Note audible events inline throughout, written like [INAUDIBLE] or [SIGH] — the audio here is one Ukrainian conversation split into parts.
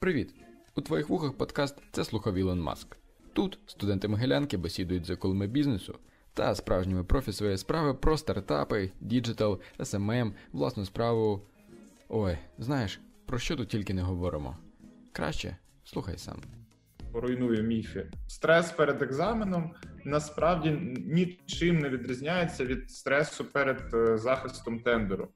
Привіт! У твоїх вухах подкаст це слухав Ілон Маск. Тут студенти Могилянки бесідують з акулами бізнесу та справжніми профі своєї справи про стартапи, digital, SMM, власну справу. Ой, знаєш, про що тут тільки не говоримо. Краще слухай сам. Руйную міфи. Стрес перед екзаменом насправді нічим не відрізняється від стресу перед е, захистом тендеру.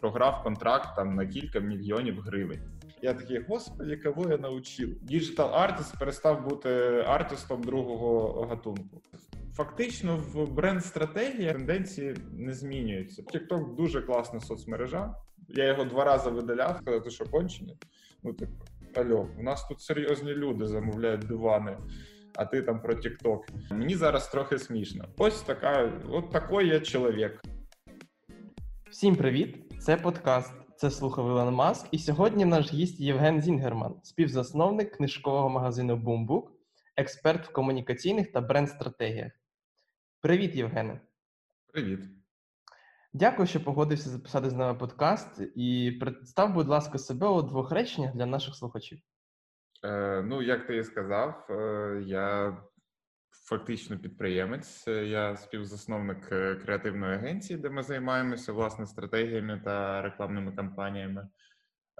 Програв контракт там на кілька мільйонів гривень. Я такий, господи, кого я навчив? Digital артист перестав бути артистом другого гатунку. Фактично, в бренд-стратегії тенденції не змінюються. TikTok дуже класна соцмережа. Я його два рази видаляв, сказати, що кончені. Ну, типу, альо, у нас тут серйозні люди замовляють дивани, а ти там про TikTok. Мені зараз трохи смішно. Ось така, от такий я чоловік. Всім привіт! Це подкаст. Це слухав Ілон Маск. І сьогодні наш гість Євген Зінгерман, співзасновник книжкового магазину BoomBook, експерт в комунікаційних та бренд-стратегіях. Привіт, Євгене. Привіт. Дякую, що погодився записати з нами подкаст. І представ, будь ласка, себе у двох реченнях для наших слухачів. Е, Ну, як ти і сказав, е, я фактично підприємець. Я співзасновник е, креативної агенції, де ми займаємося власне стратегіями та рекламними кампаніями.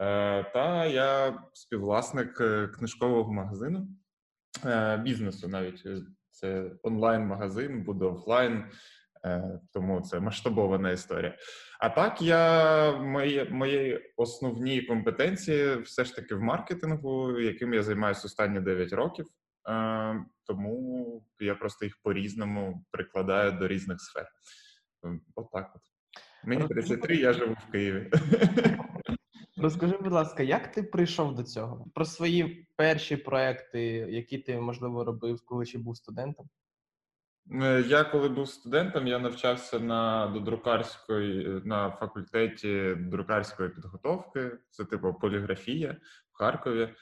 Е, Та я співвласник е, книжкового магазину бізнесу. Навіть це онлайн-магазин, буде офлайн. Тому це масштабована історія. А так, я мої мої основні компетенції все ж таки в маркетингу, яким я займаюся останні 9 років. Тому я просто їх по-різному прикладаю до різних сфер. Отак от. Мені 33, я живу в Києві. Розкажи, будь ласка, як ти прийшов до цього? Про свої перші проекти, які ти, можливо, робив, коли ще був студентом? Е, я коли був студентом, я навчався на до друкарської на факультеті друкарської підготовки. Це типу поліграфія в Харкові.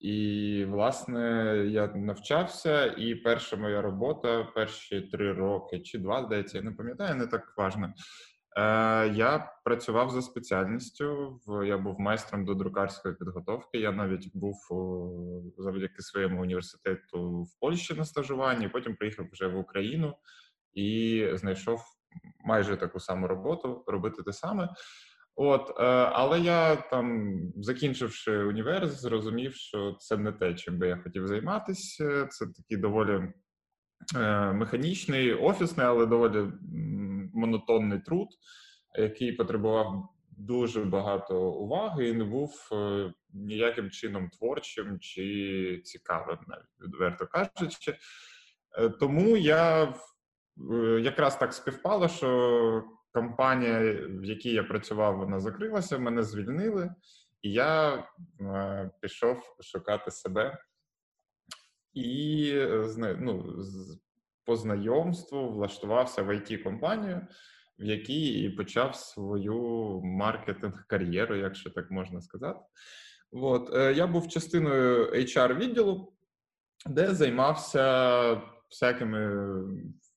І, власне, я навчався, і перша моя робота перші три роки чи два, здається, я не пам'ятаю, не так важно. Е, Я працював за спеціальністю. Я був майстром до друкарської підготовки. Я навіть був завдяки своєму університету в Польщі на стажуванні. Потім приїхав вже в Україну і знайшов майже таку саму роботу робити те саме. От, е, але я там, закінчивши універ, зрозумів, що це не те, чим би я хотів займатися. Це такий доволі е, механічний, офісний, але доволі монотонний труд, який потребував дуже багато уваги і не був е, ніяким чином творчим чи цікавим, навіть відверто кажучи. Тому я якраз так співпало, що компанія, в якій я працював, вона закрилася, мене звільнили, і я е, пішов шукати себе. І ну, по знайомству влаштувався в it компанію в якій і почав свою маркетинг-кар'єру, якщо так можна сказати. От, е, Я був частиною HR-відділу, де займався всякими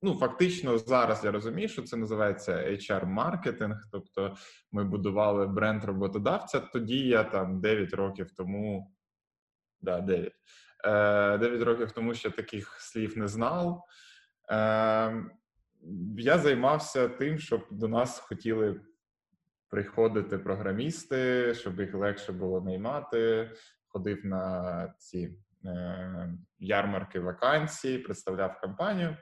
ну фактично зараз я розумію, що це називається HR-маркетинг, тобто ми будували бренд роботодавця. Тоді я там 9 років тому, да, 9. 9 е, років тому ще таких слів не знав. Е, я займався тим, щоб до нас хотіли приходити програмісти, щоб їх легше було наймати. Ходив на ці е, ярмарки вакансій, представляв компанію.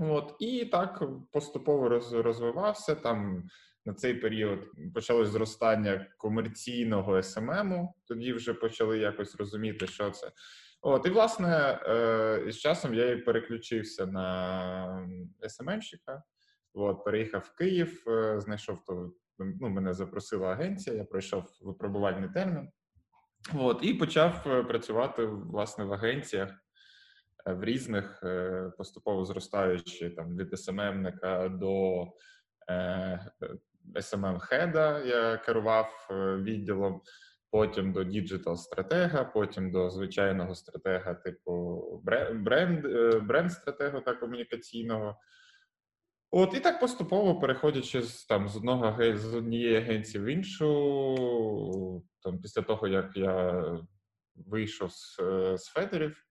От і так поступово розвивався там. На цей період почалось зростання комерційного SMM у, Тоді вже почали якось розуміти, що це. От, і власне е, з часом я і переключився на SMM щика. От, переїхав в Київ, е, знайшов то. Ну, мене запросила агенція, я пройшов випробувальний термін. От, і почав е, працювати власне в агенціях. Е, в різних е, поступово зростаючи там від SMM ника до smm head а я керував е, відділом, потім до digital-стратега, потім до звичайного стратега, типу бренд бренд-стратегу та комунікаційного. От і так поступово переходячи з там з одного з однієї агенції в іншу, там після того як я вийшов з, з Федорів.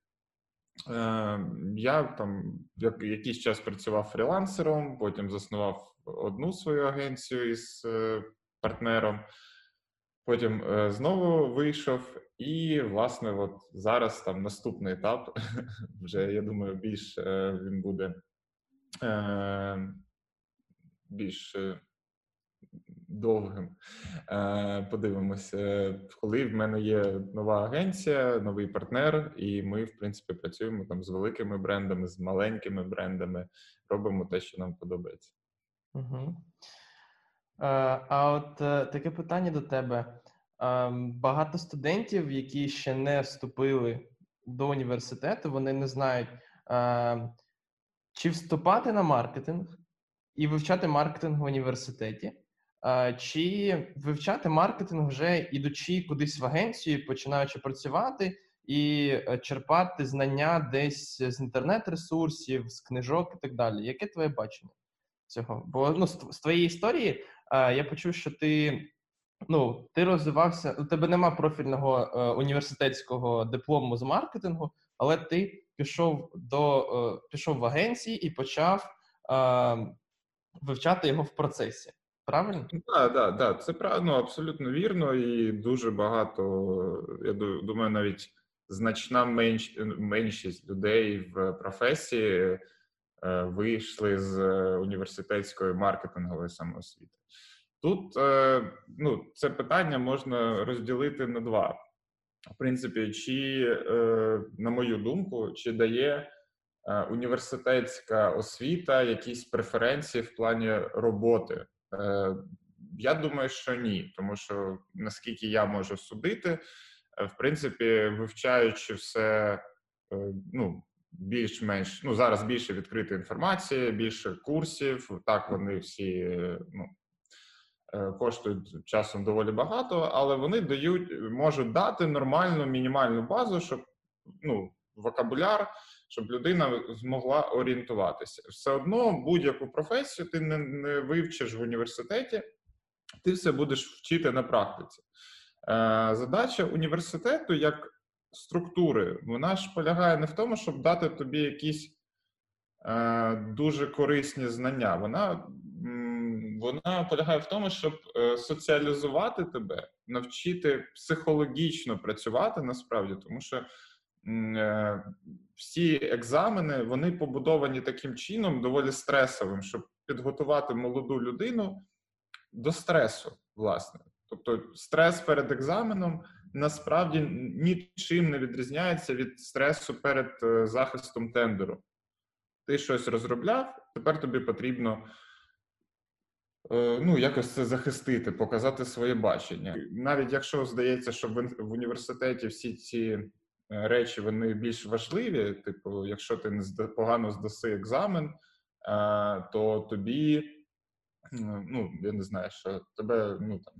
Я там якийсь час працював фрілансером, потім заснував одну свою агенцію із партнером. Потім е, знову вийшов, і, власне, от зараз там наступний етап. [LAUGHS] Вже я думаю, більш е, він буде е, більш е, довгим. Е, Подивимося, коли в мене є нова агенція, новий партнер, і ми, в принципі, працюємо там з великими брендами, з маленькими брендами, робимо те, що нам подобається. Угу. А от е, таке питання до тебе. Ем, багато студентів, які ще не вступили до університету, вони не знають, ем, чи вступати на маркетинг і вивчати маркетинг в університеті, е, чи вивчати маркетинг вже ідучи кудись в агенцію, починаючи працювати і е, черпати знання десь з інтернет-ресурсів, з книжок і так далі. Яке твоє бачення цього? Бо ну, з твоєї історії я почув, що ти ну, ти розвивався, у тебе нема профільного е, університетського диплому з маркетингу, але ти пішов до е, пішов в агенції і почав е, вивчати його в процесі. Правильно? Так, так, так, це правильно, абсолютно вірно, і дуже багато. Я думаю, навіть значна менш, меншість людей в професії е, вийшли з університетської маркетингової самоосвіти. Тут е, ну, це питання можна розділити на два. В принципі, чи, е, на мою думку, чи дає е, університетська освіта якісь преференції в плані роботи? Я думаю, що ні, тому що наскільки я можу судити, в принципі, вивчаючи все, ну, більш-менш ну зараз більше відкритої інформації, більше курсів. Так вони всі ну Е, коштують часом доволі багато, але вони дають, можуть дати нормальну мінімальну базу, щоб ну, вокабуляр, щоб людина змогла орієнтуватися. Все одно будь-яку професію ти не, не вивчиш в університеті, ти все будеш вчити на практиці. Е, Задача університету як структури, вона ж полягає не в тому, щоб дати тобі якісь е, дуже корисні знання. Вона вона полягає в тому, щоб е, соціалізувати тебе, навчити психологічно працювати насправді, тому що всі екзамени вони побудовані таким чином, доволі стресовим, щоб підготувати молоду людину до стресу, власне. Тобто, стрес перед екзаменом насправді нічим не відрізняється від стресу перед е, захистом тендеру. Ти щось розробляв, тепер тобі потрібно. Е, ну, якось це захистити, показати своє бачення. Навіть якщо здається, що в університеті всі ці е, речі вони більш важливі, типу, якщо ти не погано здаси екзамен, е, то тобі, ну я не знаю, що тебе ну там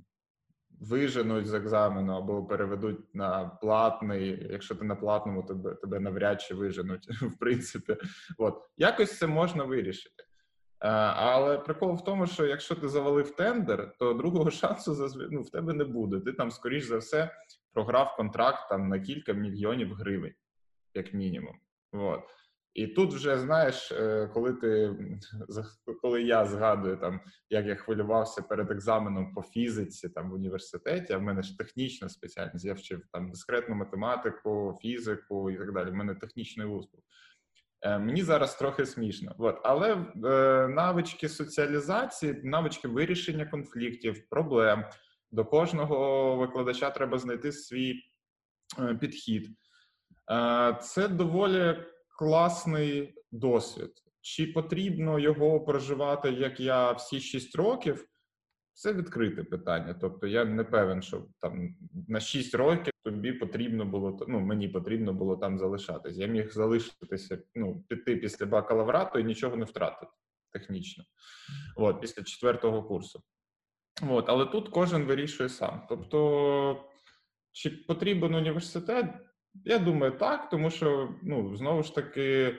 виженуть з екзамену або переведуть на платний. Якщо ти на платному, тебе тебе навряд чи виженуть, [LAUGHS] в принципі. От якось це можна вирішити. Е, але прикол в тому, що якщо ти завалив тендер, то другого [LAUGHS] шансу ну, в тебе не буде. Ти там, скоріш за все, програв контракт там на кілька мільйонів гривень, як мінімум. От. І тут вже знаєш, е, коли ти коли я згадую, там як я хвилювався перед екзаменом по фізиці там в університеті, а в мене ж технічна спеціальність, я вчив там дискретну математику, фізику і так далі. У мене технічний вуз був. Е, мені зараз трохи смішно, От. але е, навички соціалізації, навички вирішення конфліктів, проблем до кожного викладача треба знайти свій е, підхід. Е, це доволі класний досвід. Чи потрібно його проживати, як я всі 6 років? Це відкрите питання. Тобто я не певен, що там на 6 років тобі потрібно було ну мені потрібно було там залишатись. Я міг залишитися, ну піти після бакалаврату і нічого не втратити технічно. От, після четвертого курсу. От, але тут кожен вирішує сам. Тобто, чи потрібен університет? Я думаю, так, тому що ну знову ж таки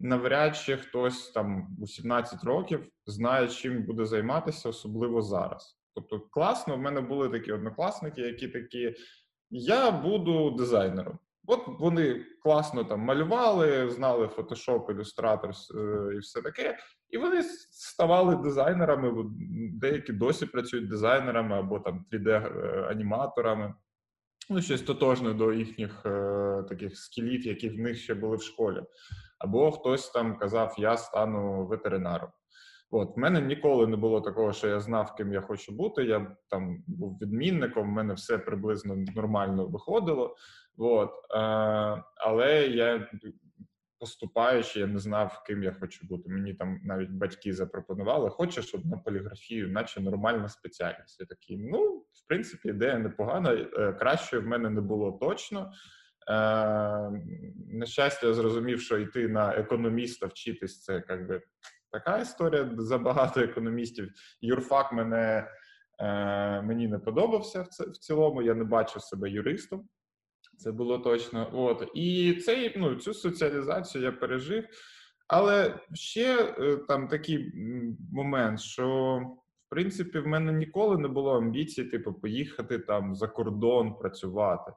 навряд чи хтось там у 17 років знає, чим буде займатися, особливо зараз. Тобто, класно, в мене були такі однокласники, які такі я буду дизайнером. От вони класно там малювали, знали Photoshop, Illustrator е, і все таке. І вони ставали дизайнерами. Деякі досі працюють дизайнерами або там 3D-аніматорами. Ну, щось тотожне до їхніх е, таких скілів, які в них ще були в школі. Або хтось там казав, я стану ветеринаром. От, в мене ніколи не було такого, що я знав, ким я хочу бути. Я там був відмінником, в мене все приблизно нормально виходило. От, е, але я поступаючи, я не знав, ким я хочу бути. Мені там навіть батьки запропонували, хочеш на поліграфію, наче нормальна спеціальність. Я такий, ну, в принципі, ідея непогана. Е, краще в мене не було точно. Е, на щастя, я зрозумів, що йти на економіста вчитись це якби така історія. Забагато економістів. Юрфак мене е, мені не подобався в цілому. Я не бачив себе юристом. Це було точно. От і цей ну цю соціалізацію я пережив. Але ще е, там такий момент, що в принципі в мене ніколи не було амбіцій, типу, поїхати там за кордон працювати.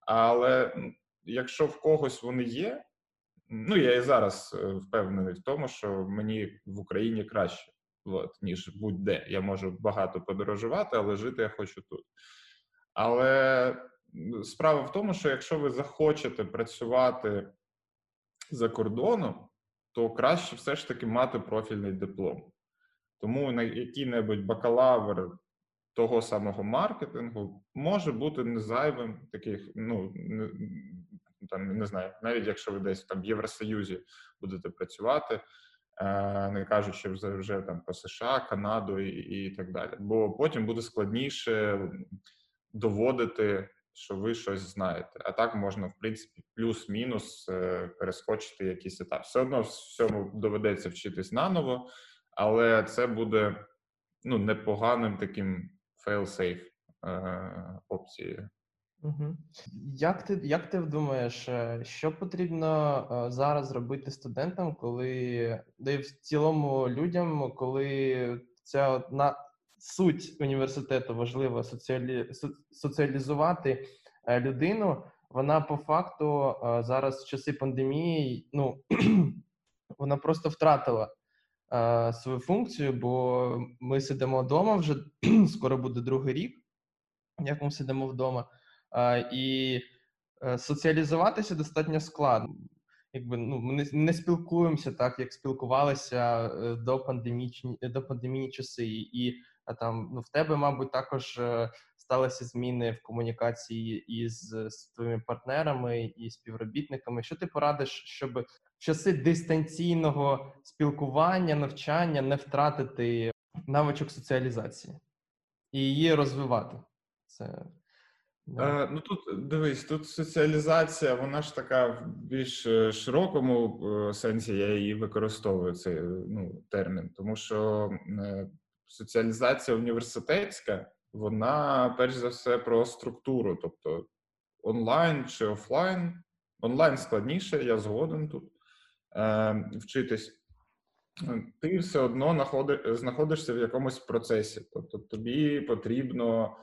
Але якщо в когось вони є, ну я і зараз е, впевнений в тому, що мені в Україні краще, от, ніж будь-де. Я можу багато подорожувати, але жити я хочу тут. Але справа в тому, що якщо ви захочете працювати за кордоном, то краще все ж таки мати профільний диплом. Тому на який-небудь бакалавр того самого маркетингу може бути незайвим таких, ну там не знаю, навіть якщо ви десь там в Євросоюзі будете працювати, е, не кажучи вже вже там про США, Канаду і, і так далі. Бо потім буде складніше доводити, що ви щось знаєте. А так можна, в принципі, плюс-мінус е, перескочити якийсь етап. Все одно всьому доведеться вчитись наново, але це буде ну непоганим таким fail-safe е, опцією. Як ти як ти думаєш, е, що потрібно зараз робити студентам, коли да і в цілому людям, коли ця на суть університету важливо соціалі, соціалізувати е, людину? Вона по факту зараз в часи пандемії, ну [CLEARS THROAT] вона просто втратила свою функцію, бо ми сидимо вдома вже [CLEARS THROAT] скоро буде другий рік, як ми сидимо вдома. І е, соціалізуватися достатньо складно. Якби ну ми не, спілкуємося так, як спілкувалися е, до пандемічні до пандемійні часи, і а там ну в тебе, мабуть, також е, сталися зміни в комунікації із з твоїми партнерами і співробітниками. Що ти порадиш, щоб в часи дистанційного спілкування, навчання не втратити навичок соціалізації і її розвивати? Це Е, ну тут дивись, тут соціалізація, вона ж така в більш е, широкому е, сенсі я її використовую цей ну, термін, тому що соціалізація університетська, вона перш за все про структуру, тобто онлайн чи офлайн. Онлайн складніше, я згоден тут е, вчитись. Ти все одно знаходишся в якомусь процесі, тобто тобі потрібно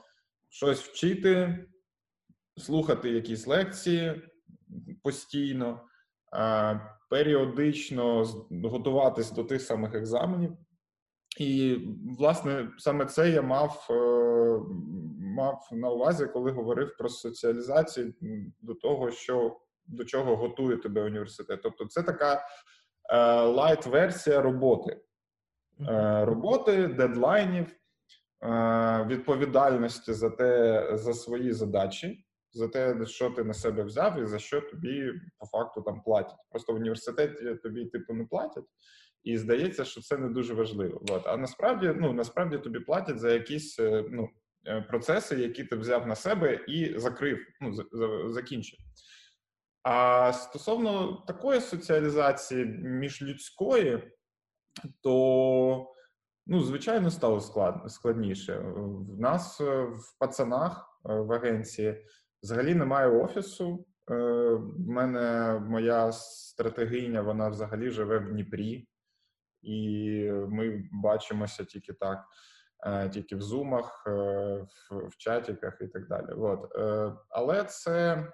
щось вчити слухати якісь лекції постійно, періодично готуватись до тих самих екзаменів. І, власне, саме це я мав е, мав на увазі, коли говорив про соціалізацію до того, що до чого готує тебе університет. Тобто, це така light-версія роботи, е, роботи, дедлайнів, е, відповідальності за те за свої задачі за те, що ти на себе взяв, і за що тобі по факту там платять. Просто в університеті тобі типу не платять, і здається, що це не дуже важливо. От. А насправді, ну насправді тобі платять за якісь е, ну, е, процеси, які ти взяв на себе і закрив, ну закінчив. А стосовно такої соціалізації міжлюдської, то ну, звичайно стало склад, складніше. В нас е, в пацанах в агенції Взагалі немає офісу. В мене моя стратегиня, вона взагалі живе в Дніпрі, і ми бачимося тільки так. тільки в зумах, в, в чатіках і так далі. От. Але це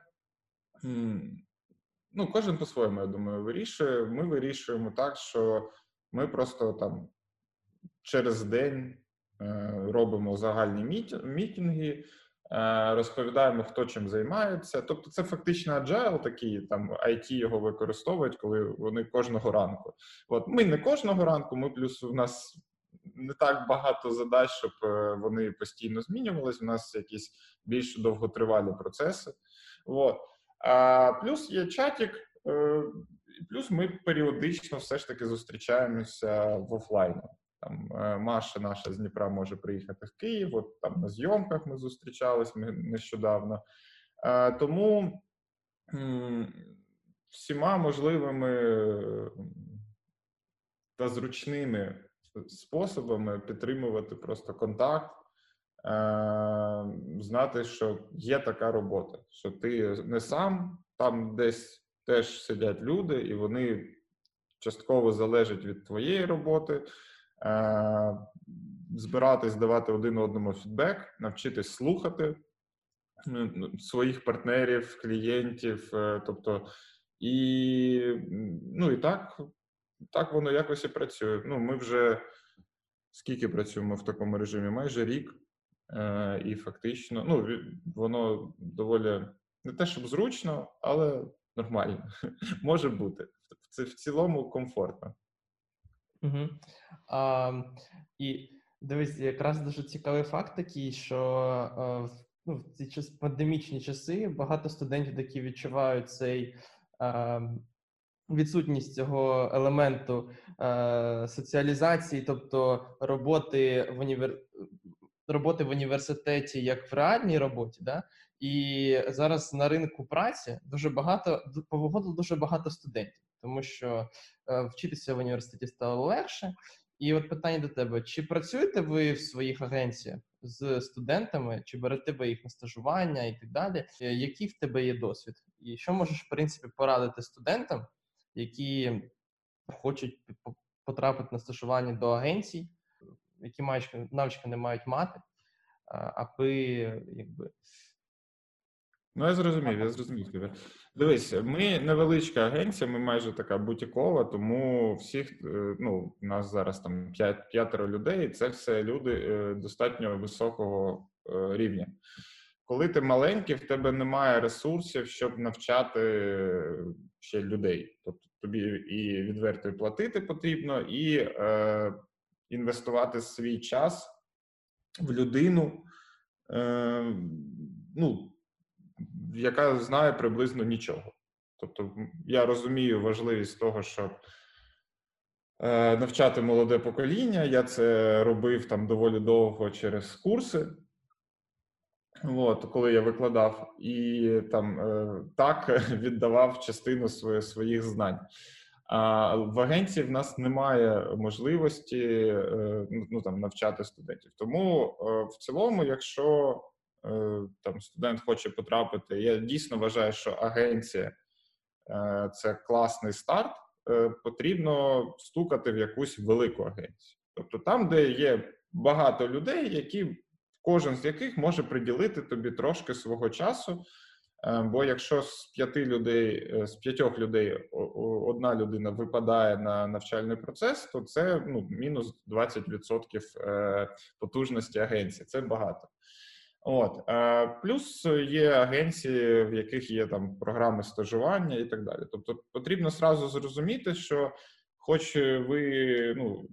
ну, кожен по-своєму, я думаю, вирішує. Ми вирішуємо так, що ми просто там через день робимо загальні мітинги, розповідаємо, хто чим займається. Тобто, це фактично agile, такий там IT його використовують, коли вони кожного ранку. От ми не кожного ранку, ми плюс у нас. Не так багато задач, щоб е, вони постійно змінювались. У нас якісь більш довготривалі процеси. От. А плюс є чатік, е, плюс ми періодично все ж таки зустрічаємося в офлайні. Там е, Маша наша з Дніпра може приїхати в Київ. От там на зйомках ми зустрічались ми нещодавно. Е, тому всіма можливими та зручними способами підтримувати просто контакт, е, знати, що є така робота, що ти не сам, там десь теж сидять люди, і вони частково залежать від твоєї роботи. Е, збиратись, давати один одному фідбек, навчитись слухати ну, своїх партнерів, клієнтів, е, тобто, і ну і так, так воно якось і працює. Ну, ми вже скільки працюємо в такому режимі? Майже рік, е, і фактично, ну воно доволі не те, щоб зручно, але нормально [LAUGHS] може бути. Це в цілому комфортно. Угу. А, І дивись, якраз дуже цікавий факт такий, що ну, в ці час, пандемічні часи багато студентів, які відчувають цей а, відсутність цього елементу а, соціалізації, тобто роботи в універ... роботи в університеті як в реальній роботі, да? І зараз на ринку праці дуже багато повиходило дуже багато студентів тому що е, вчитися в університеті стало легше. І от питання до тебе: чи працюєте ви в своїх агенціях з студентами, чи берете ви їх на стажування і так далі? Е, який в тебе є досвід? І що можеш в принципі порадити студентам, які хочуть потрапити на стажування до агенцій, які навички не мають мати, аби якби Ну, я зрозумів, я зрозумів тебе. Дивись, ми невеличка агенція, ми майже така бутікова, тому всіх, е, ну, у нас зараз там п'ятеро людей, це все люди е, достатньо високого е, рівня. Коли ти маленький, в тебе немає ресурсів, щоб навчати ще людей. Тобто тобі і відверто і платити потрібно, і е, інвестувати свій час в людину. Е, ну, яка знає приблизно нічого. Тобто, я розумію важливість того, щоб е, навчати молоде покоління. Я це робив там доволі довго через курси. От, коли я викладав, і там е, так [LAUGHS] віддавав частину своїх, знань. А в агенції в нас немає можливості е, ну, там навчати студентів. Тому в цілому, якщо там студент хоче потрапити. Я дійсно вважаю, що агенція е, це класний старт. Е, потрібно стукати в якусь велику агенцію. Тобто там, де є багато людей, які кожен з яких може приділити тобі трошки свого часу. Бо якщо з п'яти людей, з п'ятьох людей одна людина випадає на навчальний процес, то це ну, мінус 20% потужності агенції. Це багато. От е, плюс є агенції, в яких є там програми стажування і так далі. Тобто, потрібно сразу зрозуміти, що, хоч ви, ну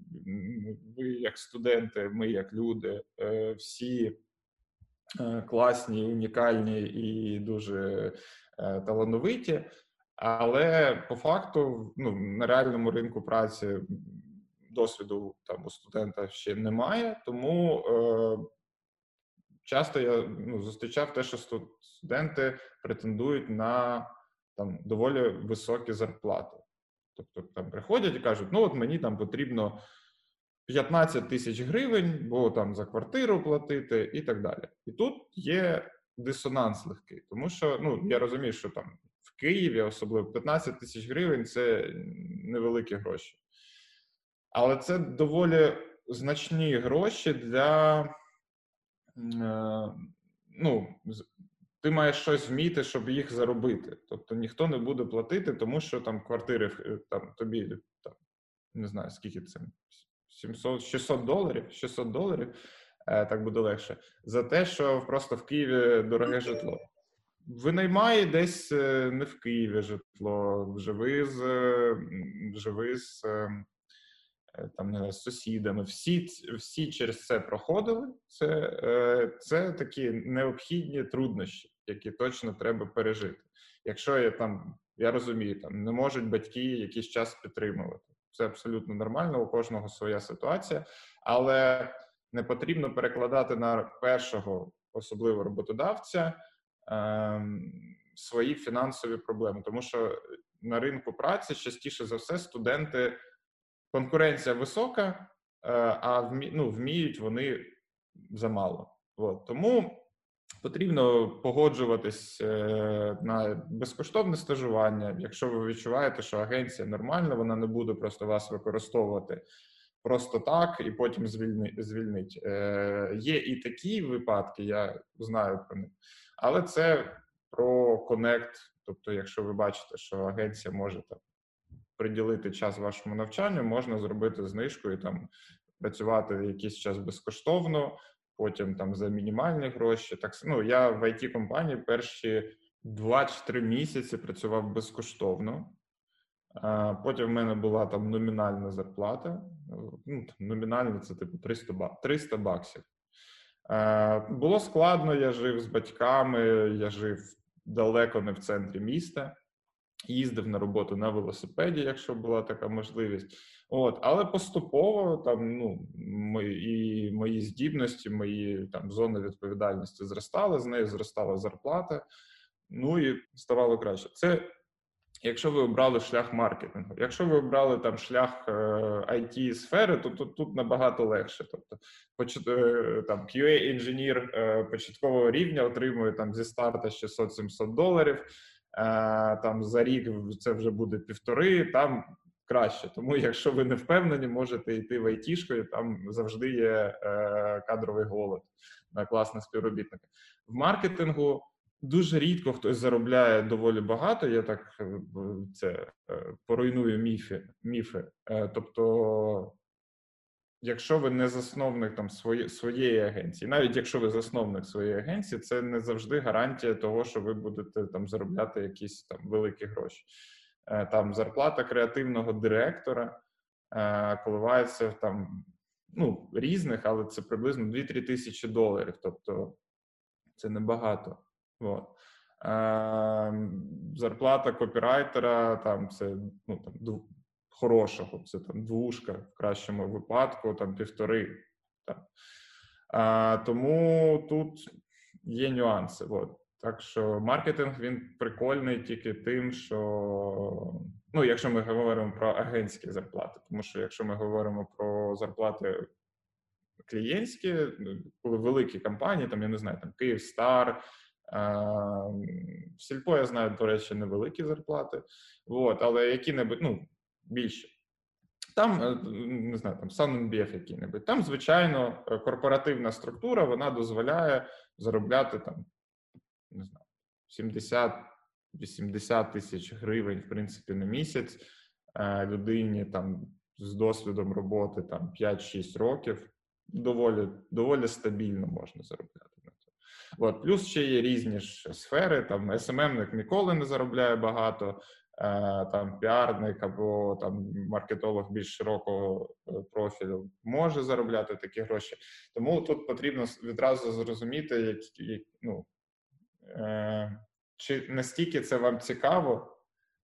ви як студенти, ми як люди, е, всі е, класні, унікальні і дуже талановиті, але по факту, ну на реальному ринку праці досвіду там у студента ще немає, тому часто я ну, зустрічав те, що студенти претендують на там доволі високі зарплати. Тобто там приходять і кажуть, ну от мені там потрібно 15 тисяч гривень, бо там за квартиру платити і так далі. І тут є дисонанс легкий, тому що ну я розумію, що там в Києві особливо 15 тисяч гривень це невеликі гроші. Але це доволі значні гроші для. Е, ну, ти маєш щось вміти, щоб їх заробити. Тобто ніхто не буде платити, тому що там квартири е, там тобі там, не знаю, скільки це 700, 600 доларів, 600 доларів, е, так буде легше, за те, що просто в Києві дороге житло. Винаймає десь не в Києві житло, живи з живи з там не з сусідами. Всі всі через це проходили. Це, Це такі необхідні труднощі які точно треба пережити. Якщо я там, я розумію, там не можуть батьки якийсь час підтримувати. Це абсолютно нормально, у кожного своя ситуація, але не потрібно перекладати на першого, особливо роботодавця, ем, свої фінансові проблеми, тому що на ринку праці частіше за все студенти конкуренція висока, е, а вмі, ну, вміють вони замало. От. Тому Потрібно погоджуватись е, на безкоштовне стажування. Якщо ви відчуваєте, що агенція нормальна, вона не буде просто вас використовувати просто так і потім звільнить. Е, є і такі випадки, я знаю про них, але це про конект. Тобто, якщо ви бачите, що агенція може там приділити час вашому навчанню, можна зробити знижку і там працювати якийсь час безкоштовно потім там за мінімальні гроші. Так ну я в it компанії перші 2 чи 3 місяці працював безкоштовно. Потім в мене була там номінальна зарплата. Ну, там, Номінальна це типу 300 бак, 300 баксів. Було складно, я жив з батьками, я жив далеко не в центрі міста, їздив на роботу на велосипеді, якщо була така можливість. От, але поступово там ну мої, мої здібності, мої там зони відповідальності зростали, з нею зростала зарплата. Ну і ставало краще. Це якщо ви обрали шлях маркетингу. Якщо ви обрали там шлях е, it сфери, то тут, тут набагато легше. Тобто, е, там qa інженір е, початкового рівня отримує там зі старта 600-700 доларів. Е, там за рік це вже буде півтори. Там краще. Тому, якщо ви не впевнені, можете йти в айтішкою, там завжди є е, кадровий голод на класних співробітників. В маркетингу дуже рідко хтось заробляє доволі багато. Я так е, це поруйную міфи. міфи. Тобто. Якщо ви не засновник там свої, своєї агенції, навіть якщо ви засновник своєї агенції, це не завжди гарантія того, що ви будете там заробляти якісь там великі гроші. Е, там зарплата креативного директора е, коливається там ну, різних, але це приблизно 2-3 тисячі доларів. Тобто це небагато. От. Е, зарплата копірайтера там це ну, там, хорошого, це там двушка в кращому випадку, там півтори. Там. А, Тому тут є нюанси. От. Так що маркетинг він прикольний тільки тим, що ну, якщо ми говоримо про агентські зарплати, тому що якщо ми говоримо про зарплати клієнтські, коли великі компанії, там я не знаю, там Київстар, Сільпо, я знаю, до речі, невеликі зарплати, от, але які-небудь ну, більше. Там е, не знаю, там SunNBF який-небудь. Там, звичайно, корпоративна структура вона дозволяє заробляти там не знаю, 70-80 тисяч гривень, в принципі, на місяць е, людині там з досвідом роботи там 5-6 років. Доволі доволі стабільно можна заробляти на це. От. Плюс ще є різні ж сфери. Там SMM ник ніколи не заробляє багато, е, там піарник або там маркетолог більш широкого е, профілю може заробляти такі гроші. Тому тут потрібно відразу зрозуміти, як, ну, Е, чи настільки це вам цікаво,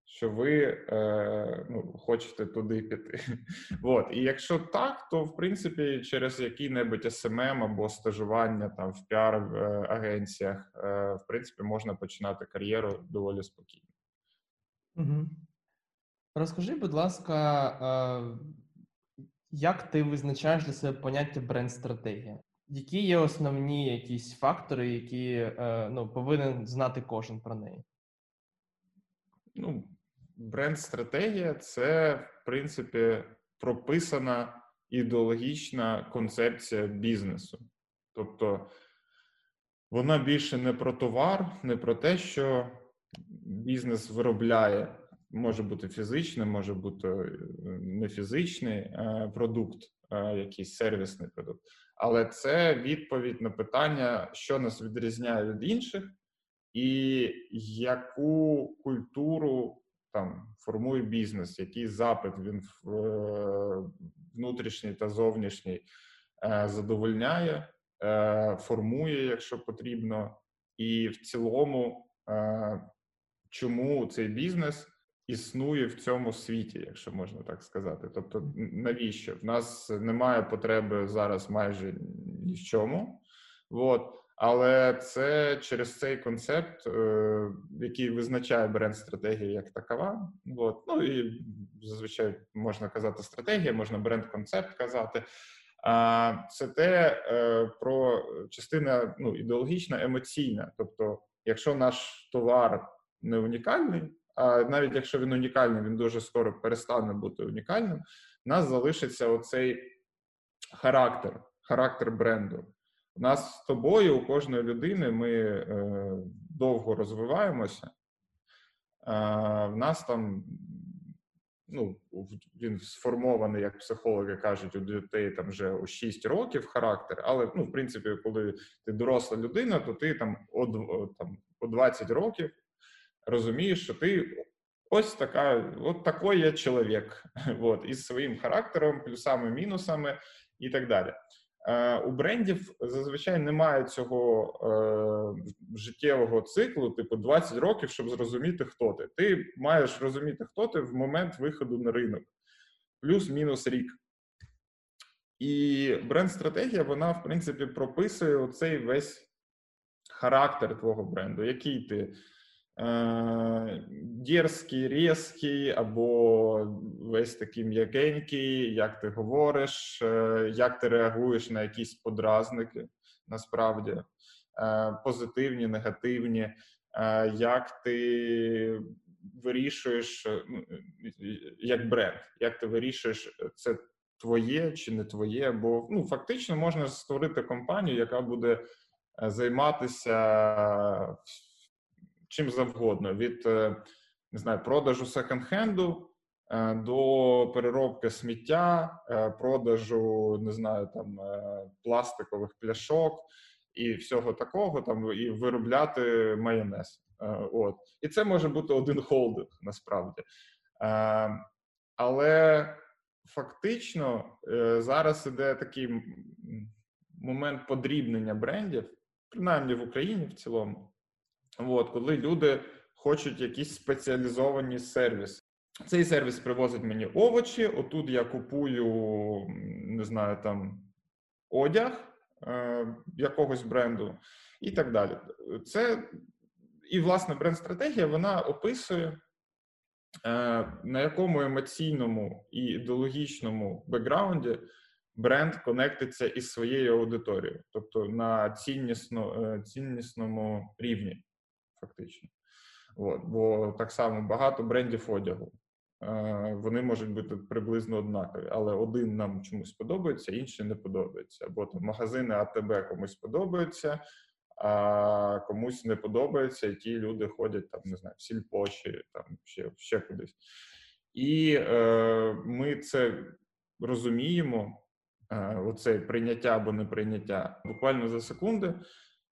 що ви е, ну, хочете туди піти? [LAUGHS] От. І якщо так, то в принципі через який-небудь SMM або стажування там в піар-агенціях, е, в принципі, можна починати кар'єру доволі спокійно. Угу. Розкажи, будь ласка, як ти визначаєш для себе поняття бренд-стратегія? Які є основні якісь фактори, які е, ну, повинен знати кожен про неї? Ну, бренд-стратегія це, в принципі, прописана ідеологічна концепція бізнесу. Тобто вона більше не про товар, не про те, що бізнес виробляє. Може бути фізичний, може бути е, не фізичний е, продукт, е, якийсь сервісний продукт. Але це відповідь на питання, що нас відрізняє від інших, і яку культуру там формує бізнес, який запит він внутрішній та зовнішній задовольняє, формує, якщо потрібно, і в цілому, чому цей бізнес існує в цьому світі, якщо можна так сказати. Тобто, навіщо? В нас немає потреби зараз майже ні в чому. От. Але це через цей концепт, е, який визначає бренд стратегії як такова. От. Ну і зазвичай можна казати стратегія, можна бренд-концепт казати. А це те е, про частина ну, ідеологічна, емоційна. Тобто, якщо наш товар не унікальний, а навіть якщо він унікальний, він дуже скоро перестане бути унікальним. У нас залишиться оцей характер, характер бренду. У нас з тобою, у кожної людини, ми е, довго розвиваємося. Е, в нас там, ну, він сформований, як психологи кажуть, у дітей там вже у 6 років характер, але ну, в принципі, коли ти доросла людина, то ти там о, там, о 20 років розумієш, що ти ось така, от такий я чоловік, [LAUGHS] от, із своїм характером, плюсами, мінусами і так далі. Е, у брендів зазвичай немає цього е, життєвого циклу, типу 20 років, щоб зрозуміти, хто ти. Ти маєш розуміти, хто ти в момент виходу на ринок, плюс-мінус рік. І бренд-стратегія, вона, в принципі, прописує оцей весь характер твого бренду, який ти дерзкий, різкий, або весь такий м'якенький, як ти говориш, е, як ти реагуєш на якісь подразники, насправді е, позитивні, негативні, як ти вирішуєш ну, як бренд, як ти вирішуєш, це твоє чи не твоє, бо ну, фактично можна створити компанію, яка буде займатися чим завгодно: від е, не знаю, продажу секонд-хенду е, до переробки сміття, е, продажу не знаю, там пластикових пляшок і всього такого, там і виробляти майонез. От і це може бути один холдинг насправді. Але фактично зараз іде такий момент подрібнення брендів, принаймні в Україні в цілому. От, коли люди хочуть якісь спеціалізовані сервіси. Цей сервіс привозить мені овочі. Отут я купую, не знаю, там одяг е, якогось бренду і так далі. Це і, власне, бренд-стратегія вона описує, е, на якому емоційному і ідеологічному бекграунді бренд конектиться із своєю аудиторією, тобто на ціннісно, е, ціннісному рівні фактично. От, Бо так само багато брендів одягу. Е, вони можуть бути приблизно однакові, але один нам чомусь подобається, інший не подобається. Або там магазини АТБ комусь подобаються, а комусь не подобається, і ті люди ходять там, не знаю, в сільпо чи там ще ще кудись. І е, ми це розуміємо. Е, оце прийняття або неприйняття буквально за секунди.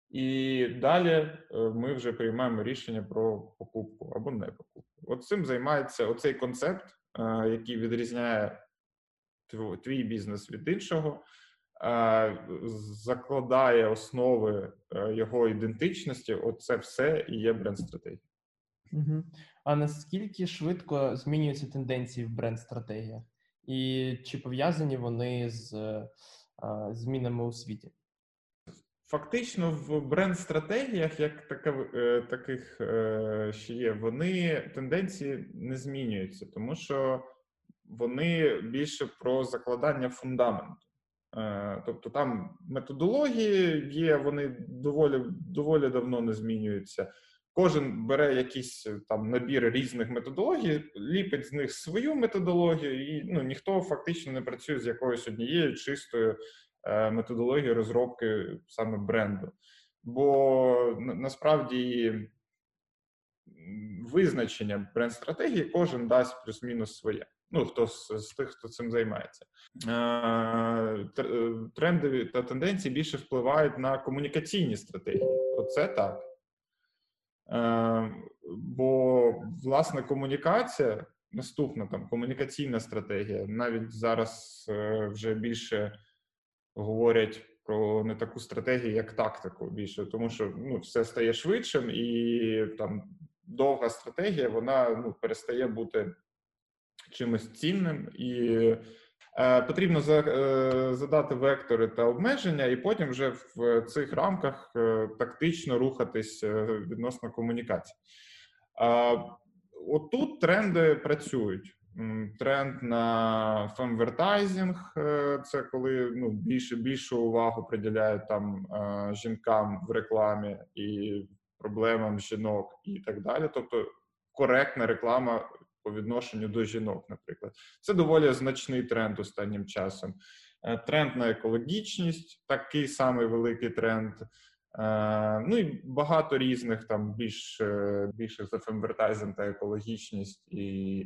І далі е, ми вже приймаємо рішення про покупку або не покупку. От цим займається оцей концепт, е, який відрізняє твій бізнес від іншого, е, закладає основи його ідентичності. Оце все і є бренд-стратегія. Угу. А наскільки швидко змінюються тенденції в бренд-стратегіях? І чи пов'язані вони з змінами у світі? Фактично, в бренд-стратегіях, як така, е, таких е, ще є, вони тенденції не змінюються, тому що вони більше про закладання фундаменту. Е, тобто там методології є, вони доволі доволі давно не змінюються. кожен бере якийсь там набір різних методологій, ліпить з них свою методологію, і ну ніхто фактично не працює з якоюсь однією чистою е, методологією розробки саме бренду. Бо насправді визначення бренд-стратегії кожен дасть плюс-мінус своє. Ну, хто з, з тих, хто цим займається. Е, тренди та тенденції більше впливають на комунікаційні стратегії. Оце так. Е, бо, власне, комунікація, наступна там комунікаційна стратегія, навіть зараз е, вже більше говорять про не таку стратегію, як тактику більше, тому що ну, все стає швидшим, і там довга стратегія вона ну, перестає бути чимось цінним, і е, потрібно е, задати вектори та обмеження, і потім вже в цих рамках е, тактично рухатись відносно комунікації. Отут тренди працюють. Тренд на femvertising це коли ну, більше більшу увагу приділяють там е, жінкам в рекламі і проблемам жінок і так далі. Тобто коректна реклама по відношенню до жінок, наприклад, це доволі значний тренд останнім часом. Е, тренд на екологічність такий самий великий тренд. Е, ну і багато різних там більш е, більших за фемвертайзинг та екологічність і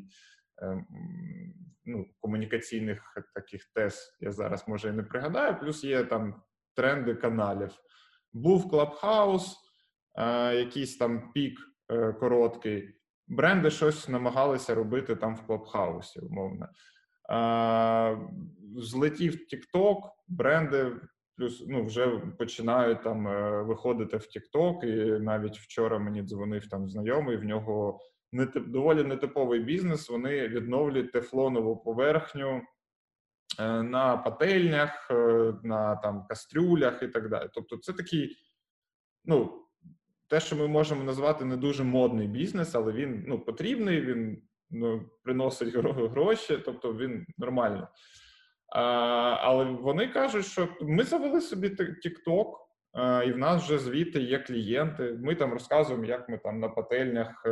ну, комунікаційних таких тез я зараз може і не пригадаю. Плюс є там тренди каналів. Був Клабхаус, якийсь там пік короткий бренди щось намагалися робити там в клабхаусі, умовно. Злетів TikTok, бренди плюс ну, вже починають там е, виходити в TikTok, і навіть вчора мені дзвонив там знайомий, в нього нетип, доволі нетиповий бізнес. Вони відновлюють тефлонову поверхню е, на пательнях, е, на там кастрюлях і так далі. Тобто, це такий, ну те, що ми можемо назвати не дуже модний бізнес, але він ну, потрібний, він ну, приносить [LAUGHS] гроші, тобто він нормальний. А, Але вони кажуть, що ми завели собі TikTok, і в нас вже звідти є клієнти. Ми там розказуємо, як ми там на пательнях е,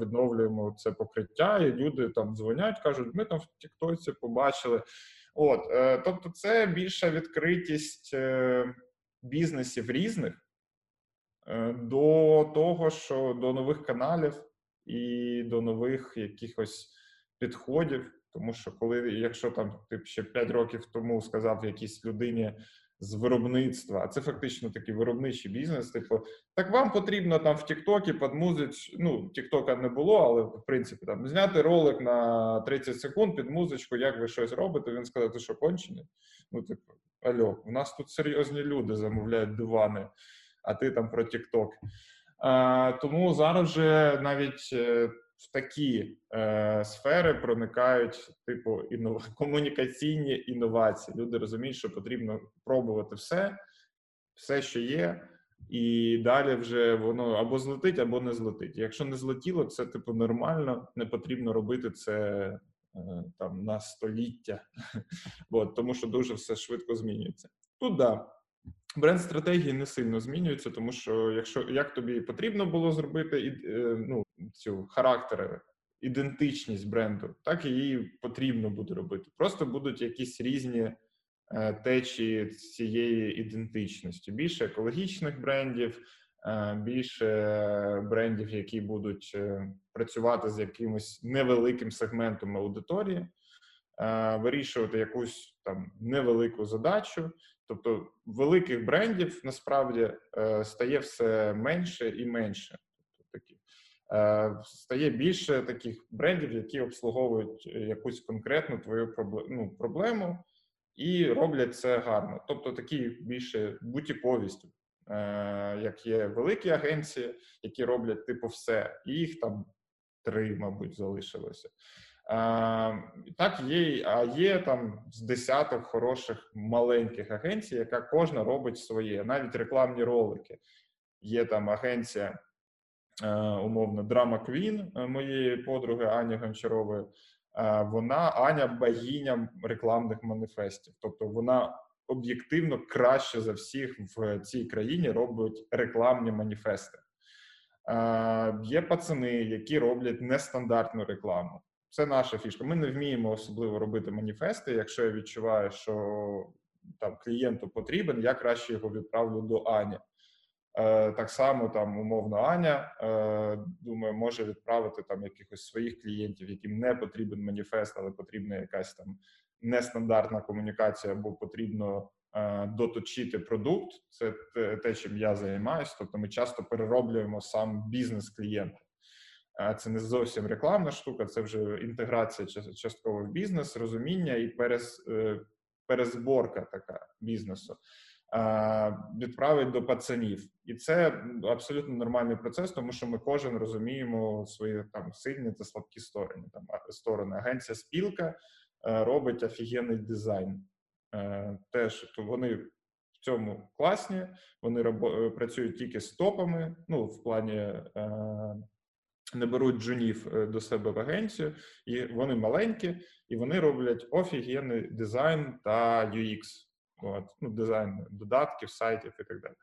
відновлюємо це покриття, і люди там дзвонять, кажуть, ми там в Тіктоці побачили. От, е, тобто, це більша відкритість е, бізнесів різних. Е, до того, що до нових каналів і до нових якихось підходів. Тому що, коли, якщо там ти ще 5 років тому сказав якійсь людині з виробництва, а це фактично такий виробничий бізнес, типу, так вам потрібно там в Тіктокі під музич, ну Тіктока не було, але в принципі там зняти ролик на 30 секунд під музичку, як ви щось робите. Він сказав, ти що кончений? Ну, типу, альо, у нас тут серйозні люди замовляють дивани а ти там про TikTok. Тому зараз вже навіть е, в такі е, сфери проникають типу інов... [LAUGHS] комунікаційні інновації. Люди розуміють, що потрібно пробувати все, все, що є, і далі вже воно або злетить, або не злетить. Якщо не злетіло, це типу нормально, не потрібно робити це е, там на століття, [LAUGHS] тому що дуже все швидко змінюється. Тут да. Бренд стратегії не сильно змінюється, тому що якщо як тобі потрібно було зробити е, ну, цю характер, ідентичність бренду, так її потрібно буде робити. Просто будуть якісь різні е, течії цієї ідентичності. Більше екологічних брендів, е, більше брендів, які будуть працювати з якимось невеликим сегментом аудиторії, вирішувати якусь там невелику задачу. Тобто великих брендів насправді е, стає все менше і менше. Тобто такі е, стає більше таких брендів, які обслуговують якусь конкретну твою ну, проблему і роблять це гарно. Тобто такі більше бутіковість, е, як є великі агенції, які роблять типу все, і їх там три, мабуть, залишилося. Так, є, а є там з десяток хороших маленьких агенцій, яка кожна робить своє, навіть рекламні ролики. Є там агенція, умовно, Drama Queen моєї подруги Ані Гончарової. Вона Аня богиня рекламних маніфестів. Тобто вона об'єктивно краще за всіх в цій країні робить рекламні маніфести. Е, Є пацани, які роблять нестандартну рекламу. Це наша фішка. Ми не вміємо особливо робити маніфести. Якщо я відчуваю, що там клієнту потрібен, я краще його відправлю до Ані. Е, Так само там умовно Аня е, думаю, може відправити там якихось своїх клієнтів, яким не потрібен маніфест, але потрібна якась там нестандартна комунікація, або потрібно е, доточити продукт. Це те, чим я займаюся. Тобто, ми часто перероблюємо сам бізнес клієнта. Це не зовсім рекламна штука, це вже інтеграція частково в бізнес, розуміння і перез, е, перезборка така бізнесу. Відправить до пацанів, і це абсолютно нормальний процес, тому що ми кожен розуміємо свої там сильні та слабкі сторони. Там сторони агенція спілка е, робить офігенний дизайн. Е, Теж то вони в цьому класні, вони працюють тільки з топами. Ну в плані не беруть джунів е, до себе в агенцію, і вони маленькі, і вони роблять офігенний дизайн та UX. От, ну, дизайн додатків, сайтів і так далі.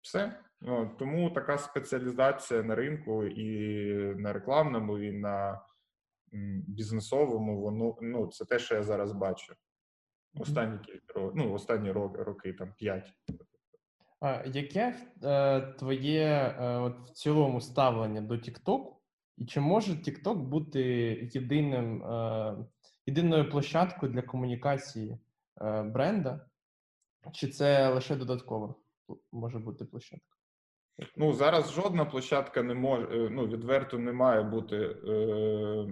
Все. От, тому така спеціалізація на ринку і на рекламному, і на бізнесовому, воно ну, це те, що я зараз бачу. Останні кілька ну, останні роки, роки там 5. Яке е, твоє е, от в цілому ставлення до TikTok? І чи може TikTok бути єдиним, е, єдиною площадкою для комунікації е, бренда? Чи це лише додаткова може бути площадка? Ну, зараз жодна площадка не може, ну, відверто не має бути е,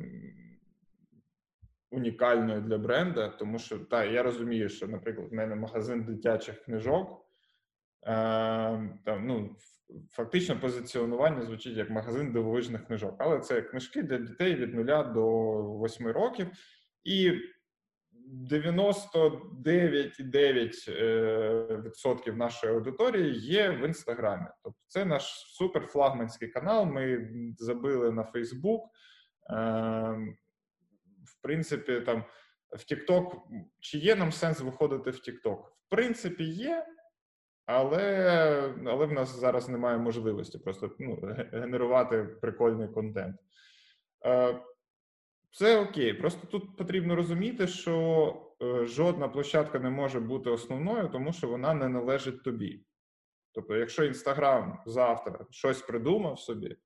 унікальною для бренда, тому що та, я розумію, що, наприклад, в мене магазин дитячих книжок. Е, там, ну, фактично позиціонування звучить як магазин дивовижних книжок, але це книжки для дітей від 0 до 8 років. І 99,9% нашої аудиторії є в інстаграмі. Тобто, це наш суперфлагманський канал. Ми забили на Фейсбук. Ем, В принципі, там в TikTok, чи є нам сенс виходити в TikTok? В принципі, є. Але, але в нас зараз немає можливості просто ну, генерувати прикольний контент. Е, це окей. Просто тут потрібно розуміти, що е, жодна площадка не може бути основною, тому що вона не належить тобі. Тобто, якщо Інстаграм завтра щось придумав собі,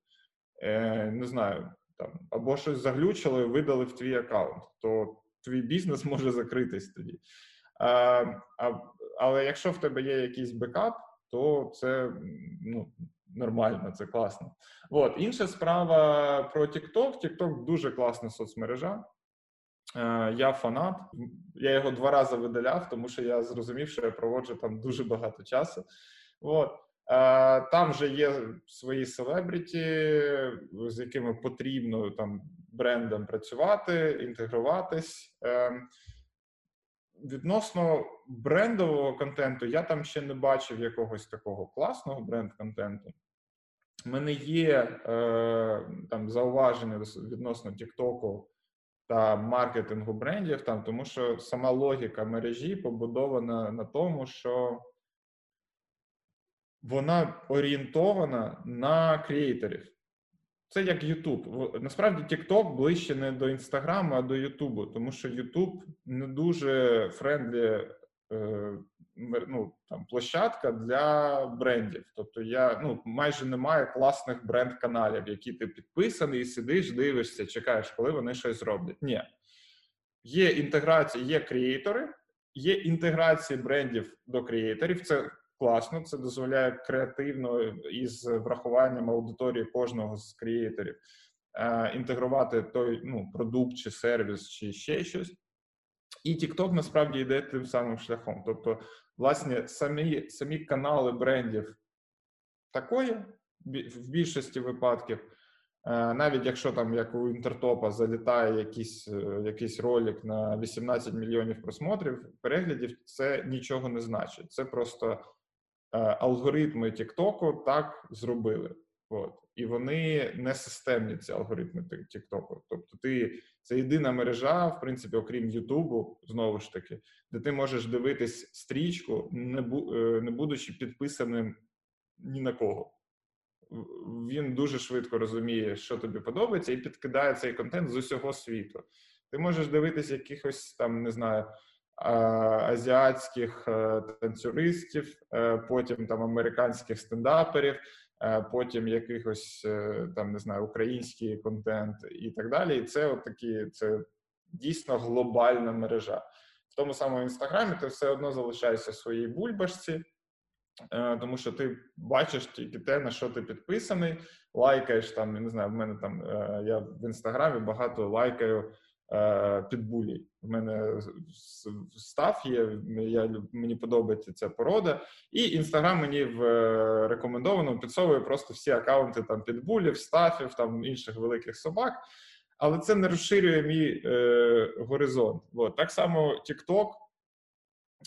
е, не знаю, там, або щось заглючило і видали в твій аккаунт, то твій бізнес може закритись тоді. А, а, але якщо в тебе є якийсь бекап, то це ну, нормально, це класно. От інша справа про TikTok. TikTok дуже класна соцмережа. Е, Я фанат. Я його два рази видаляв, тому що я зрозумів, що я проводжу там дуже багато часу. От. Е, Там вже є свої селебріті, з якими потрібно там брендам працювати, інтегруватись. Відносно брендового контенту, я там ще не бачив якогось такого класного бренд-контенту. У мене є е, там зауваження відносно Тіктоку та маркетингу брендів, там, тому що сама логіка мережі побудована на тому, що вона орієнтована на creator ів. Це як. В- Насправді TikTok ближче не до Інстаграму, а до Ютубу, тому що YouTube не дуже friendly е, ну, там, площадка для брендів. Тобто я ну, майже немає класних бренд-каналів, які ти підписаний, і сидиш, дивишся, чекаєш, коли вони щось зроблять. Ні. Є інтеграція, є креатори, є інтеграції брендів до креаторів. Це класно, це дозволяє креативно із врахуванням аудиторії кожного з креаторів е, інтегрувати той ну, продукт чи сервіс, чи ще щось. І TikTok насправді йде тим самим шляхом. Тобто, власне, самі, самі канали брендів такої в більшості випадків. Е, Навіть якщо там, як у інтертопа, залітає якийсь, е, якийсь ролик на 18 мільйонів просмотрів, переглядів, це нічого не значить. Це просто алгоритми TikTok так зробили. От. І вони не системні, ці алгоритми TikTok. Тобто, ти це єдина мережа, в принципі, окрім Ютубу, знову ж таки, де ти можеш дивитись стрічку, не, бу, е, не будучи підписаним ні на кого. він дуже швидко розуміє, що тобі подобається, і підкидає цей контент з усього світу. Ти можеш дивитися якихось там, не знаю, азіатських е, танцюристів, е, потім там американських стендаперів, е, потім якихось там не знаю, український контент і так далі. І це от такі, це дійсно глобальна мережа. В тому самому інстаграмі ти все одно залишаєшся в своїй бульбашці. Тому що ти бачиш тільки те, на що ти підписаний, лайкаєш там. Не знаю, в мене там я в інстаграмі багато лайкаю Е, підбулі. У мене став є. Я мені подобається ця порода, і інстаграм мені в е, рекомендованому підсовує просто всі акаунти там підбулів, стафів, там інших великих собак. Але це не розширює мій е, горизонт. От. Так само TikTok,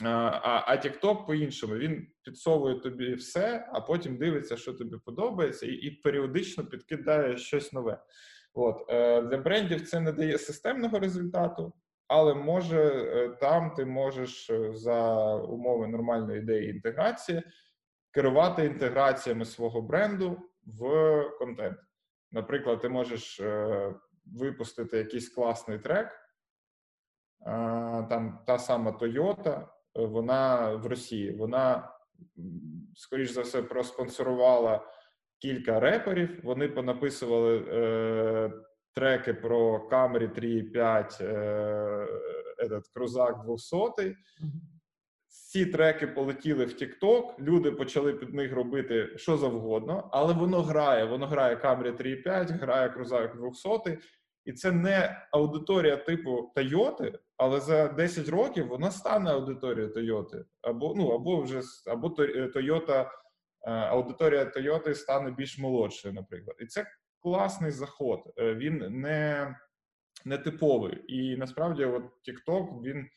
а а TikTok по-іншому він підсовує тобі все, а потім дивиться, що тобі подобається, і, і періодично підкидає щось нове. От е, Для брендів це не дає системного результату, але може е, там ти можеш е, за умови нормальної ідеї інтеграції керувати інтеграціями свого бренду в контент. Наприклад, ти можеш випустити якийсь класний трек, там та сама Toyota, вона в Росії, вона, скоріш за все, проспонсорувала кілька реперів. Вони понаписували е, треки про Camry 3.5, е, этот, крузак 200. Ці треки полетіли в TikTok, люди почали під них робити що завгодно, але воно грає. Воно грає Camry 3.5, грає крузак 200, і це не аудиторія типу Toyota, але за 10 років вона стане аудиторією Toyota. Або ну або вже або Toyota Е, аудиторія Toyota стане більш молодшою, наприклад. І це класний заход. Е, він не не типовий. І насправді, от TikTok, він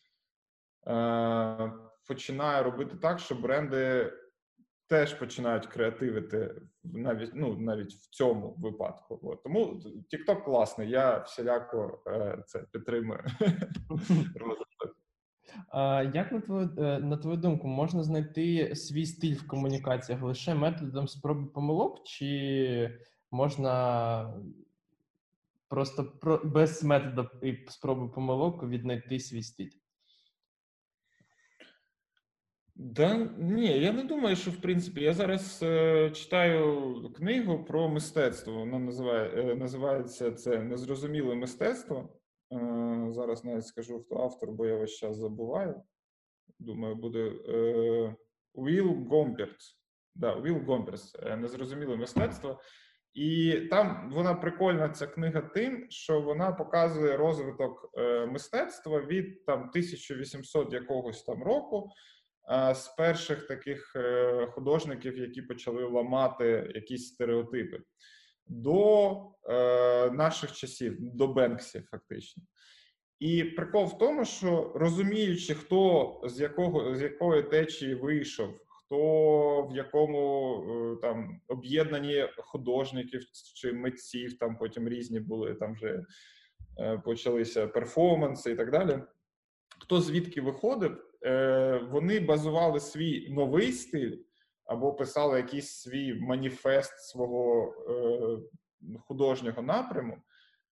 е, починає робити так, що бренди теж починають креативити навіть ну, навіть в цьому випадку. От. Тому TikTok класний, я всіляко е, це підтримую. [LAUGHS] Як на твою е, на твою думку, можна знайти свій стиль в комунікаціях лише методом спроби помилок, чи можна просто про, без методу і спроби помилок віднайти свій стиль? Да, ні, я не думаю, що в принципі я зараз е, читаю книгу про мистецтво. Вона називає, е, називається це Незрозуміле мистецтво. Е, зараз навіть скажу, хто автор, бо я весь час забуваю. Думаю, буде е, Уіл Гомперц. Да, Уіл Гомперц, е, незрозуміле мистецтво. І там вона прикольна ця книга тим, що вона показує розвиток мистецтва від там 1800 якогось там року. З перших таких художників, які почали ламати якісь стереотипи до е, наших часів, до Бенксі, фактично. І прикол в тому, що розуміючи, хто з якого з якої течії вийшов, хто в якому е, там об'єднанні художників чи митців, там потім різні були, там вже е, почалися перформанси і так далі. Хто звідки виходив, е, вони базували свій новий стиль або писали якийсь свій маніфест свого е, художнього напряму,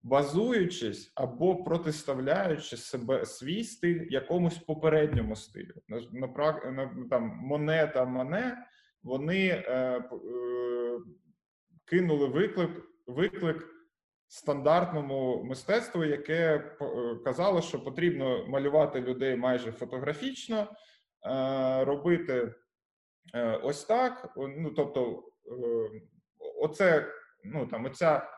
базуючись або протиставляючи себе свій стиль якомусь попередньому стилю. Там Монета Мане вони е, е, кинули виклик, виклик. Стандартному мистецтву, яке е, казало, що потрібно малювати людей майже фотографічно, е, робити ось так. Ну тобто, е, оце ну там оця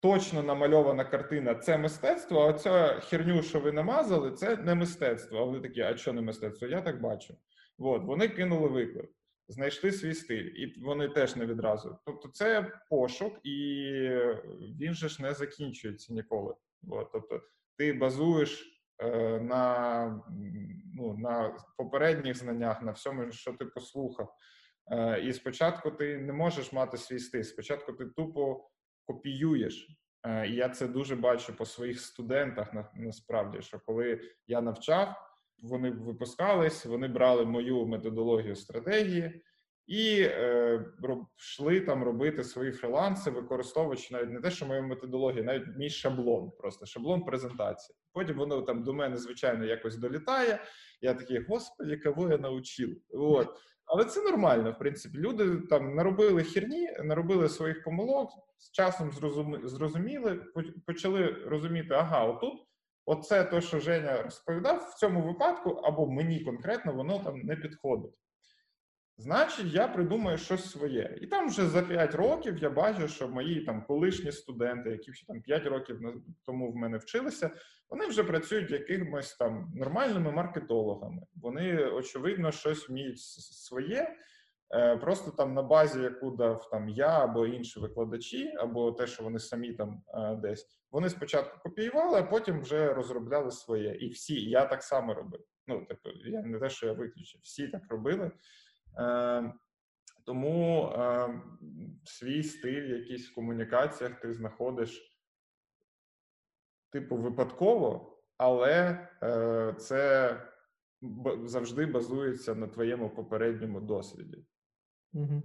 точно намальована картина це мистецтво. А оця херню, що ви намазали, це не мистецтво. А вони такі, а що не мистецтво? Я так бачу. От вони кинули виклик, знайшли свій стиль, і вони теж не відразу. Тобто, це пошук, і він же ж не закінчується ніколи. От, тобто, ти базуєш. Е, на ну, на попередніх знаннях, на всьому, що ти послухав. Е, і спочатку ти не можеш мати свій стиль. Спочатку ти тупо копіюєш. Е, і я це дуже бачу по своїх студентах. на, насправді, що коли я навчав, вони випускались, вони брали мою методологію стратегії і е, йшли там робити свої фріланси, використовуючи навіть не те, що мою методологію, навіть мій шаблон, просто шаблон презентації. Потім воно там до мене, звичайно, якось долітає. Я такий, господи, кого я навчив. От. Але це нормально, в принципі. Люди там наробили херні, наробили своїх помилок, з часом зрозуміли, почали розуміти, ага, отут, оце те, що Женя розповідав, в цьому випадку, або мені конкретно воно там не підходить. Значить, я придумаю щось своє. І там вже за 5 років я бачу, що мої там колишні студенти, які ще там 5 років тому в мене вчилися, вони вже працюють якимось там нормальними маркетологами. Вони, очевидно, щось вміють своє. Е, просто там на базі, яку дав там я або інші викладачі, або те, що вони самі там е, десь, вони спочатку копіювали, а потім вже розробляли своє. І всі, я так само робив. Ну, типу, я не те, що я виключив, всі так робили. Е, тому е, свій стиль, якийсь в комунікаціях ти знаходиш, типу, випадково, але е, це завжди базується на твоєму попередньому досвіді. Угу.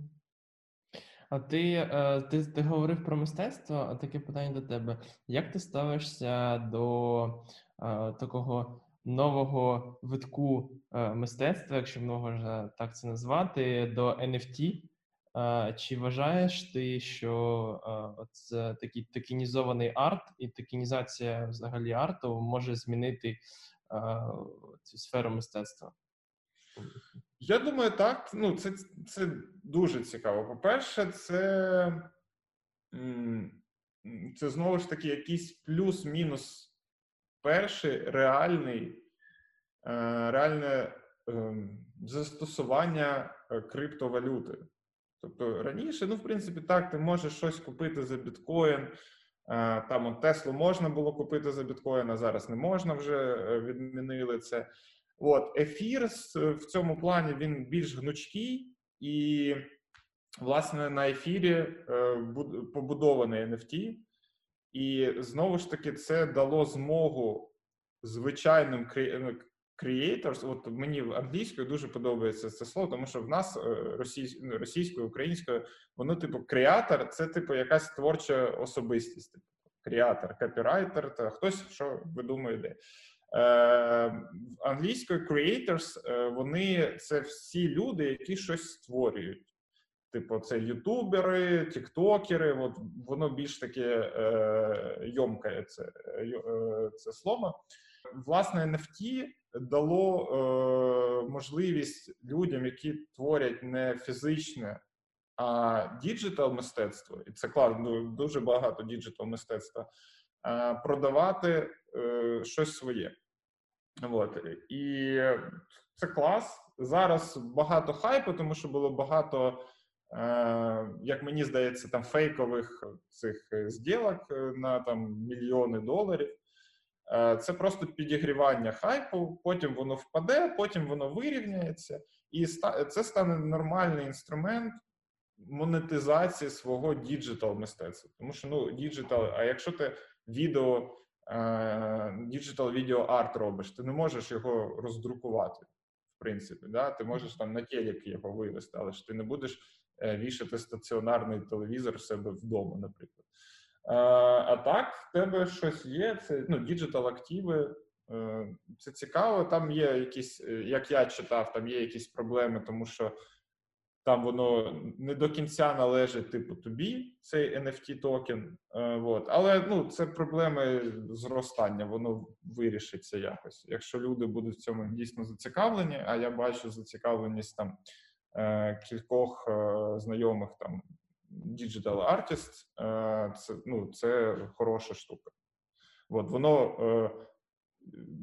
А ти, ти ти говорив про мистецтво, а таке питання до тебе. Як ти ставишся до такого нового витку е, мистецтва, якщо можна так це назвати, до NFT. Е, чи вважаєш ти, що е, це такий токенізований арт і токенізація взагалі арту може змінити цю сферу мистецтва? Я думаю, так. Ну, це це дуже цікаво. По-перше, це це знову ж таки якийсь плюс-мінус перший реальний, е, реальне ем, застосування е, криптовалюти. Тобто раніше, ну, в принципі, так, ти можеш щось купити за біткоін. Е, там от Теслу можна було купити за біткоін, а зараз не можна вже відмінили це. От, Ефір в цьому плані він більш гнучкий, і, власне, на ефірі побудований NFT. І знову ж таки, це дало змогу звичайним creators, От мені англійською дуже подобається це слово, тому що в нас е, ну, російською, українською, воно, типу, креатор це типу якась творча особистість. Типу, креатор, копірайтер, та хтось що видумує, да. Е, Англійською creators, е, вони це всі люди, які щось створюють. Типу, це ютубери, тіктокери, от воно більш таке е, ёмкое це е, це слово. Власне, NFT дало е, можливість людям, які творять не фізичне, а digital мистецтво, і це класно, дуже багато digital мистецтва, е, продавати е, щось своє. От. І це клас. Зараз багато хайпу, тому що було багато. Е, як мені здається, там фейкових цих е, зділок е, на там мільйони доларів. Це просто підігрівання хайпу, потім воно впаде, потім воно вирівняється, і це стане нормальний інструмент монетизації свого digital мистецтва. Тому що ну digital, а якщо ти відео, digital відео арт робиш, ти не можеш його роздрукувати. В принципі, да? ти можеш там на телек його вивести, але ж ти не будеш Е, вішати стаціонарний телевізор в себе вдома, наприклад. А так, в тебе щось є, це ну, digital активи. Е, це цікаво. Там є якісь, е, як я читав, там є якісь проблеми, тому що там воно не до кінця належить типу тобі, цей NFT токен. От. Але ну, це проблеми зростання, воно вирішиться якось. Якщо люди будуть в цьому дійсно зацікавлені, а я бачу зацікавленість там Е, кількох е, знайомих там digital artist, е, це ну, це хороша штука. От воно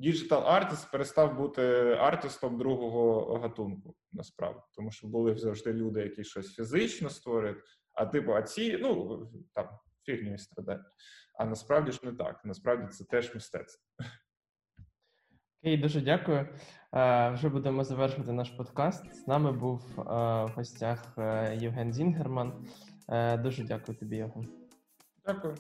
digital artist перестав бути артистом другого гатунку, насправді, тому що були завжди люди, які щось фізично створюють, а типу, а ці ну там фігню страдають. А насправді ж не так. Насправді це теж мистецтво. Окей, дуже дякую. Е, вже будемо завершувати наш подкаст. З нами був е, в гостях е, Євген Зінгерман. Дуже дякую тобі, Євген. Дякую.